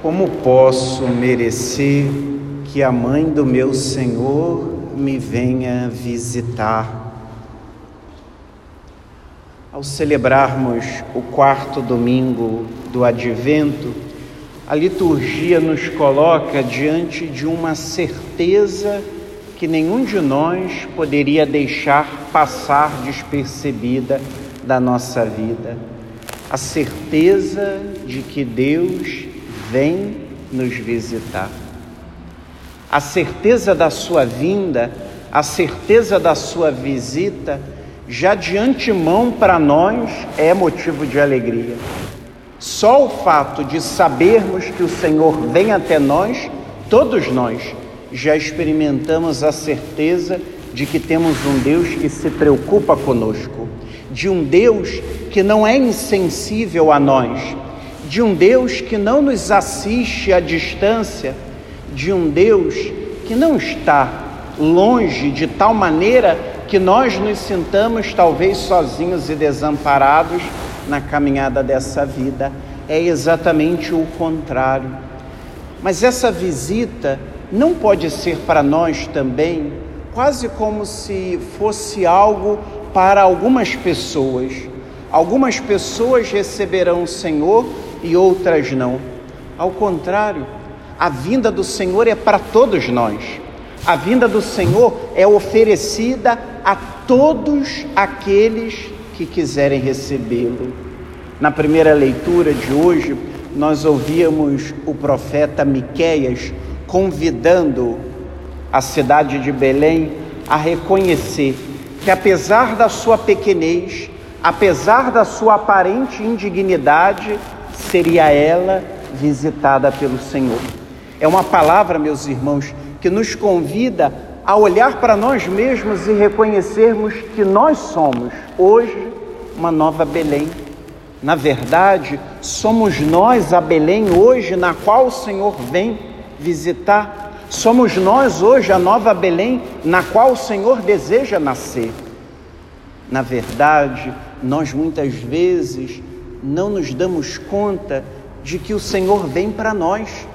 Como posso merecer que a mãe do meu Senhor me venha visitar? Ao celebrarmos o quarto domingo do advento, a liturgia nos coloca diante de uma certeza que nenhum de nós poderia deixar passar despercebida da nossa vida. A certeza de que Deus vem nos visitar. A certeza da sua vinda, a certeza da sua visita, já de antemão para nós é motivo de alegria. Só o fato de sabermos que o Senhor vem até nós, todos nós, já experimentamos a certeza de que temos um Deus que se preocupa conosco, de um Deus que não é insensível a nós, de um Deus que não nos assiste à distância, de um Deus que não está longe de tal maneira que nós nos sintamos talvez sozinhos e desamparados na caminhada dessa vida. É exatamente o contrário. Mas essa visita não pode ser para nós também quase como se fosse algo para algumas pessoas. Algumas pessoas receberão o Senhor e outras não. Ao contrário, a vinda do Senhor é para todos nós. A vinda do Senhor é oferecida a todos aqueles que quiserem recebê-lo. Na primeira leitura de hoje, nós ouvíamos o profeta Miqueias convidando a cidade de Belém a reconhecer que apesar da sua pequenez, apesar da sua aparente indignidade, seria ela visitada pelo Senhor. É uma palavra, meus irmãos, que nos convida a olhar para nós mesmos e reconhecermos que nós somos hoje uma nova Belém. Na verdade, somos nós a Belém hoje na qual o Senhor vem visitar. Somos nós hoje a nova Belém na qual o Senhor deseja nascer. Na verdade, nós muitas vezes não nos damos conta de que o Senhor vem para nós,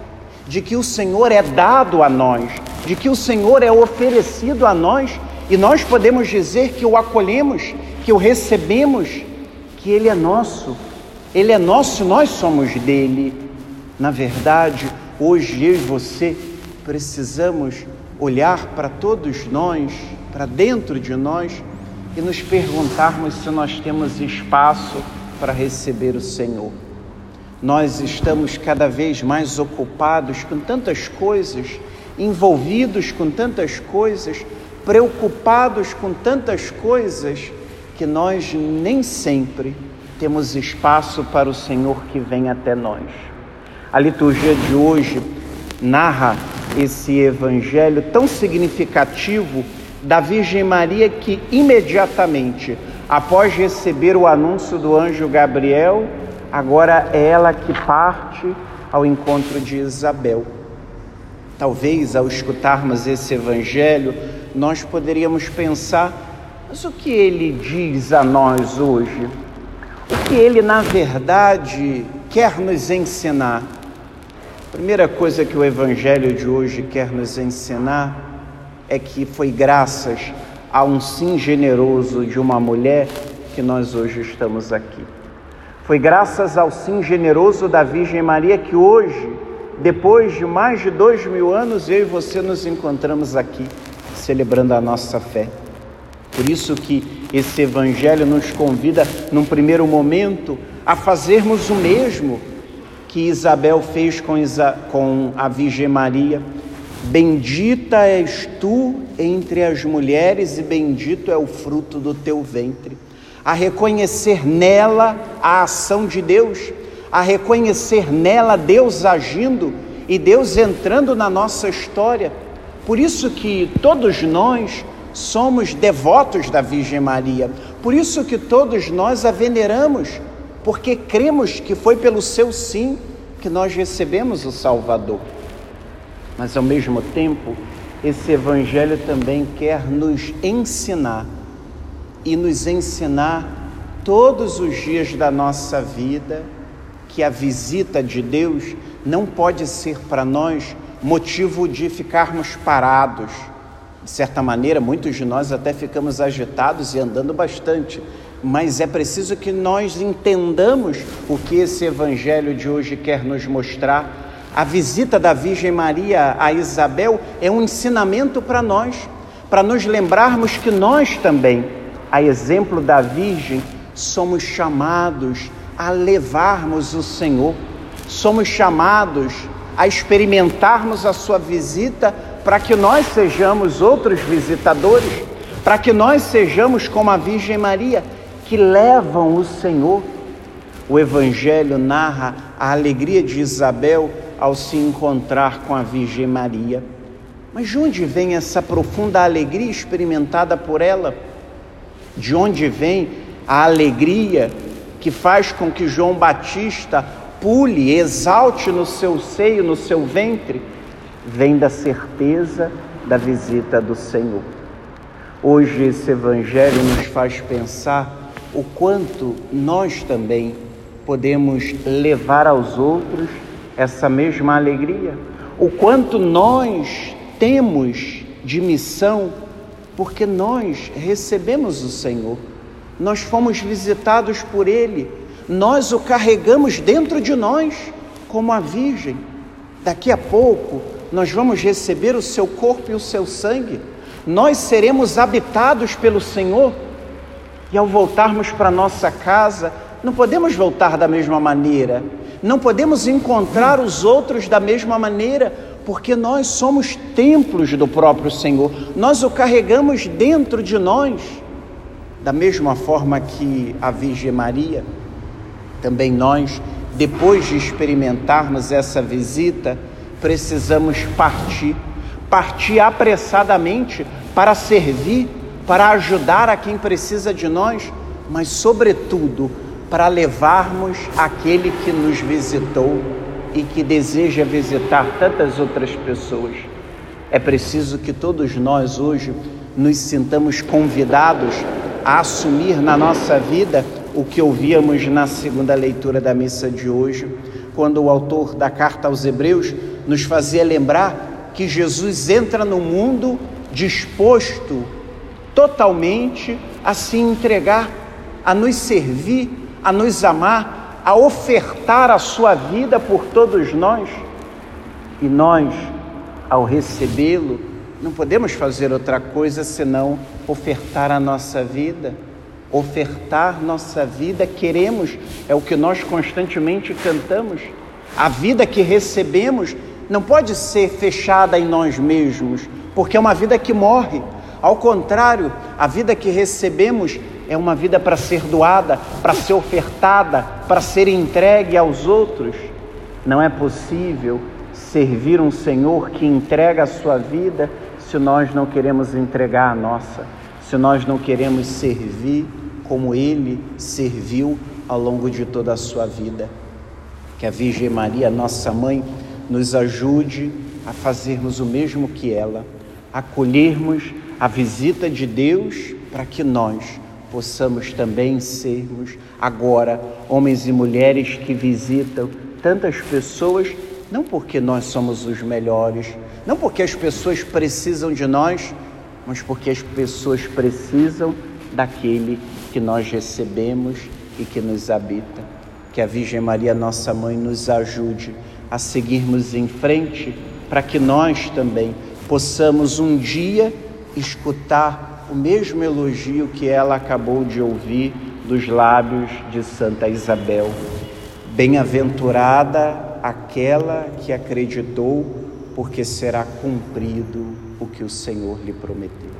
de que o Senhor é dado a nós, de que o Senhor é oferecido a nós e nós podemos dizer que o acolhemos, que o recebemos, que Ele é nosso, Ele é nosso, nós somos dele. Na verdade, hoje eu e você precisamos olhar para todos nós, para dentro de nós e nos perguntarmos se nós temos espaço para receber o Senhor. Nós estamos cada vez mais ocupados com tantas coisas, envolvidos com tantas coisas, preocupados com tantas coisas, que nós nem sempre temos espaço para o Senhor que vem até nós. A liturgia de hoje narra esse evangelho tão significativo da Virgem Maria que imediatamente após receber o anúncio do anjo Gabriel, agora é ela que parte ao encontro de Isabel. Talvez ao escutarmos esse evangelho, nós poderíamos pensar: mas o que ele diz a nós hoje? O que ele, na verdade, quer nos ensinar? A primeira coisa que o evangelho de hoje quer nos ensinar é que foi graças a um sim generoso de uma mulher que nós hoje estamos aqui. Foi graças ao sim generoso da Virgem Maria que hoje, depois de mais de dois mil anos, eu e você nos encontramos aqui, celebrando a nossa fé. Por isso que esse Evangelho nos convida, num primeiro momento, a fazermos o mesmo que Isabel fez com, a Virgem Maria Bendita és tu entre as mulheres, e bendito é o fruto do teu ventre. A reconhecer nela a ação de Deus, a reconhecer nela Deus agindo e Deus entrando na nossa história. Por isso que todos nós somos devotos da Virgem Maria, por isso que todos nós a veneramos, porque cremos que foi pelo seu sim que nós recebemos o Salvador mas ao mesmo tempo, esse Evangelho também quer nos ensinar e nos ensinar todos os dias da nossa vida que a visita de Deus não pode ser para nós motivo de ficarmos parados. De certa maneira, muitos de nós até ficamos agitados e andando bastante, mas é preciso que nós entendamos o que esse evangelho de hoje quer nos mostrar. A visita da Virgem Maria a Isabel é um ensinamento para nós, para nos lembrarmos que nós também, a exemplo da Virgem, somos chamados a levarmos o Senhor, somos chamados a experimentarmos a sua visita para que nós sejamos outros visitadores, para que nós sejamos como a Virgem Maria, que levam o Senhor. O Evangelho narra a alegria de Isabel ao se encontrar com a Virgem Maria. Mas de onde vem essa profunda alegria experimentada por ela? De onde vem a alegria que faz com que João Batista pule, exalte no seu seio, no seu ventre? Vem da certeza da visita do Senhor. Hoje esse Evangelho nos faz pensar o quanto nós também podemos levar aos outros essa mesma alegria, o quanto nós temos de missão, porque nós recebemos o Senhor, nós fomos visitados por Ele, nós o carregamos dentro de nós, como a Virgem. Daqui a pouco nós vamos receber o seu corpo e o seu sangue, nós seremos habitados pelo Senhor. E ao voltarmos para nossa casa, não podemos voltar da mesma maneira, não podemos encontrar os outros da mesma maneira, porque nós somos templos do próprio Senhor, nós o carregamos dentro de nós. Da mesma forma que a Virgem Maria, também nós, depois de experimentarmos essa visita, precisamos partir, partir apressadamente para servir para ajudar a quem precisa de nós, mas, sobretudo, para levarmos aquele que nos visitou e que deseja visitar tantas outras pessoas. É preciso que todos nós hoje nos sintamos convidados a assumir na nossa vida o que ouvíamos na segunda leitura da missa de hoje, quando o autor da carta aos Hebreus nos fazia lembrar que Jesus entra no mundo disposto totalmente a se entregar, a nos servir, a nos amar, a ofertar a sua vida por todos nós. E nós, ao recebê-lo, não podemos fazer outra coisa senão ofertar a nossa vida. Ofertar nossa vida, queremos, é o que nós constantemente cantamos. A vida que recebemos não pode ser fechada em nós mesmos, porque é uma vida que morre. Ao contrário, a vida que recebemos é uma vida para ser doada, para ser ofertada, para ser entregue aos outros. Não é possível servir um Senhor que entrega a sua vida se nós não queremos entregar a nossa, se nós não queremos servir como Ele serviu ao longo de toda a sua vida. Que a Virgem Maria, nossa mãe, nos ajude a fazermos o mesmo que ela, acolhermos a visita de Deus para que nós possamos também sermos agora homens e mulheres que visitam tantas pessoas, não porque nós somos os melhores, não porque as pessoas precisam de nós, mas porque as pessoas precisam daquele que nós recebemos e que nos habita. Que a Virgem Maria, nossa mãe, nos ajude a seguirmos em frente para que nós também possamos um dia escutar o mesmo elogio que ela acabou de ouvir dos lábios de Santa Isabel. Bem-aventurada aquela que acreditou, porque será cumprido o que o Senhor lhe prometeu.